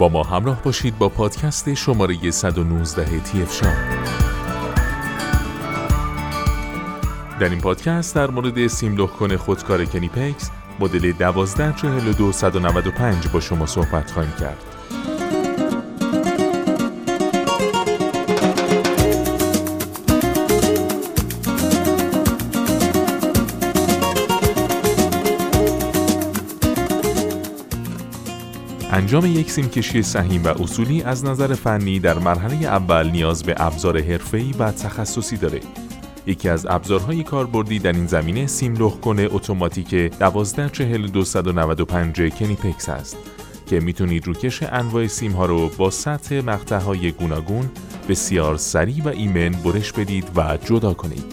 با ما همراه باشید با پادکست شماره 119 تیف شام در این پادکست در مورد سیم کن خودکار کنیپکس مدل 1242195 با شما صحبت خواهیم کرد. انجام یک سیمکشی سهیم و اصولی از نظر فنی در مرحله اول نیاز به ابزار حرفه‌ای و تخصصی داره. یکی از ابزارهای کاربردی در این زمینه سیم کنه اتوماتیک 1240295 کنیپکس است که می‌تونید روکش انواع سیم ها رو با سطح مقطع های گوناگون بسیار سریع و ایمن برش بدید و جدا کنید.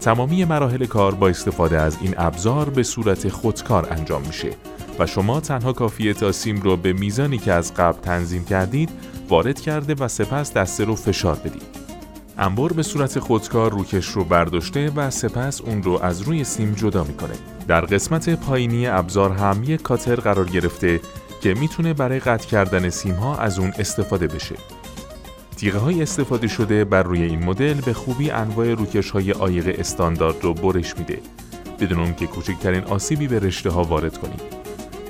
تمامی مراحل کار با استفاده از این ابزار به صورت خودکار انجام میشه و شما تنها کافیه تا سیم رو به میزانی که از قبل تنظیم کردید وارد کرده و سپس دسته رو فشار بدید. انبر به صورت خودکار روکش رو برداشته و سپس اون رو از روی سیم جدا می‌کنه. در قسمت پایینی ابزار هم یک کاتر قرار گرفته که می‌تونه برای قطع کردن سیم ها از اون استفاده بشه. تیغه های استفاده شده بر روی این مدل به خوبی انواع روکش های عایق استاندارد رو برش میده بدون که کوچکترین آسیبی به رشته ها وارد کنید.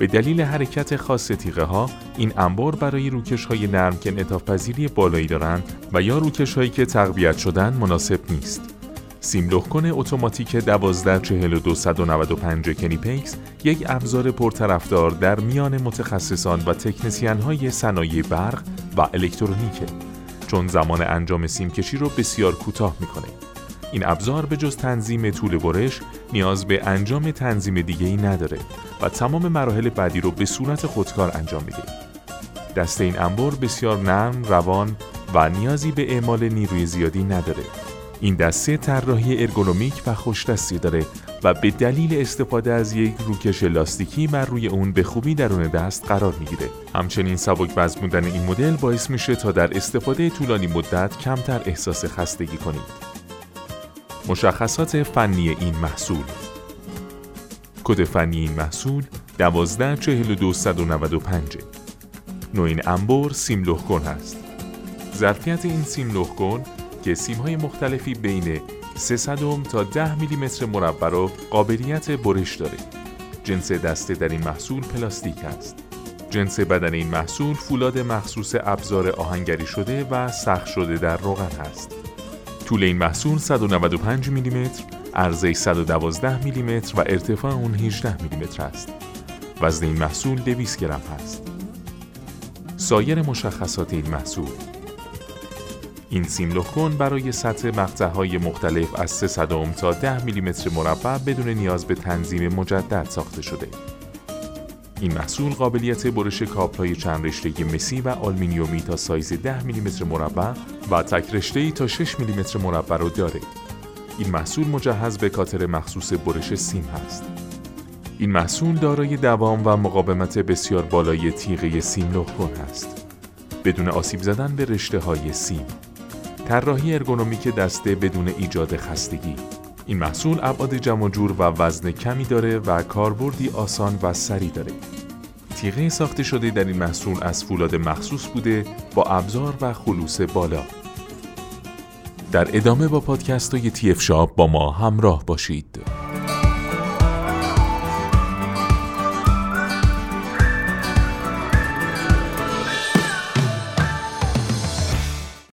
به دلیل حرکت خاص تیغه ها این انبار برای روکش های نرم که انعطاف پذیری بالایی دارند و یا روکش هایی که تقویت شدن مناسب نیست. سیم کن اتوماتیک 1240295 کنیپکس یک ابزار پرطرفدار در میان متخصصان و تکنسین های صنایع برق و الکترونیکه چون زمان انجام سیم کشی رو بسیار کوتاه می‌کنه. این ابزار به جز تنظیم طول برش نیاز به انجام تنظیم دیگه ای نداره و تمام مراحل بعدی رو به صورت خودکار انجام میده. دست این انبر بسیار نرم، روان و نیازی به اعمال نیروی زیادی نداره. این دسته طراحی ارگونومیک و خوشدستی داره و به دلیل استفاده از یک روکش لاستیکی بر روی اون به خوبی درون دست قرار می‌گیره. همچنین سبک وزن بودن این مدل باعث میشه تا در استفاده طولانی مدت کمتر احساس خستگی کنید. مشخصات فنی این محصول. کد فنی این محصول 1242195 نوع این انبر سیم کن هست. ظرفیت این سیم کن که سیم های مختلفی بین 300 تا 10 میلیمتر مربع را قابلیت برش داره. جنس دسته در این محصول پلاستیک است جنس بدن این محصول فولاد مخصوص ابزار آهنگری شده و سخت شده در روغن است طول این محصول 195 میلیمتر، عرض 112 میلیمتر و ارتفاع اون 18 میلیمتر است. وزن این محصول 200 گرم است. سایر مشخصات این محصول این سیم لخت‌کن برای سطح مقطع مختلف از 300 تا 10 میلیمتر مربع بدون نیاز به تنظیم مجدد ساخته شده. این محصول قابلیت برش کابل‌های چند رشته مسی و آلومینیومی تا سایز 10 میلیمتر مربع و تک رشته تا 6 میلیمتر مربع را داره. این محصول مجهز به کاتر مخصوص برش سیم هست. این محصول دارای دوام و مقاومت بسیار بالای تیغه سیم لخکن است. بدون آسیب زدن به رشته های سیم. طراحی ارگونومیک دسته بدون ایجاد خستگی. این محصول ابعاد جمع جور و وزن کمی داره و کاربردی آسان و سریع داره. تیغه ساخته شده در این محصول از فولاد مخصوص بوده با ابزار و خلوص بالا. در ادامه با پادکست های تی شاب با ما همراه باشید.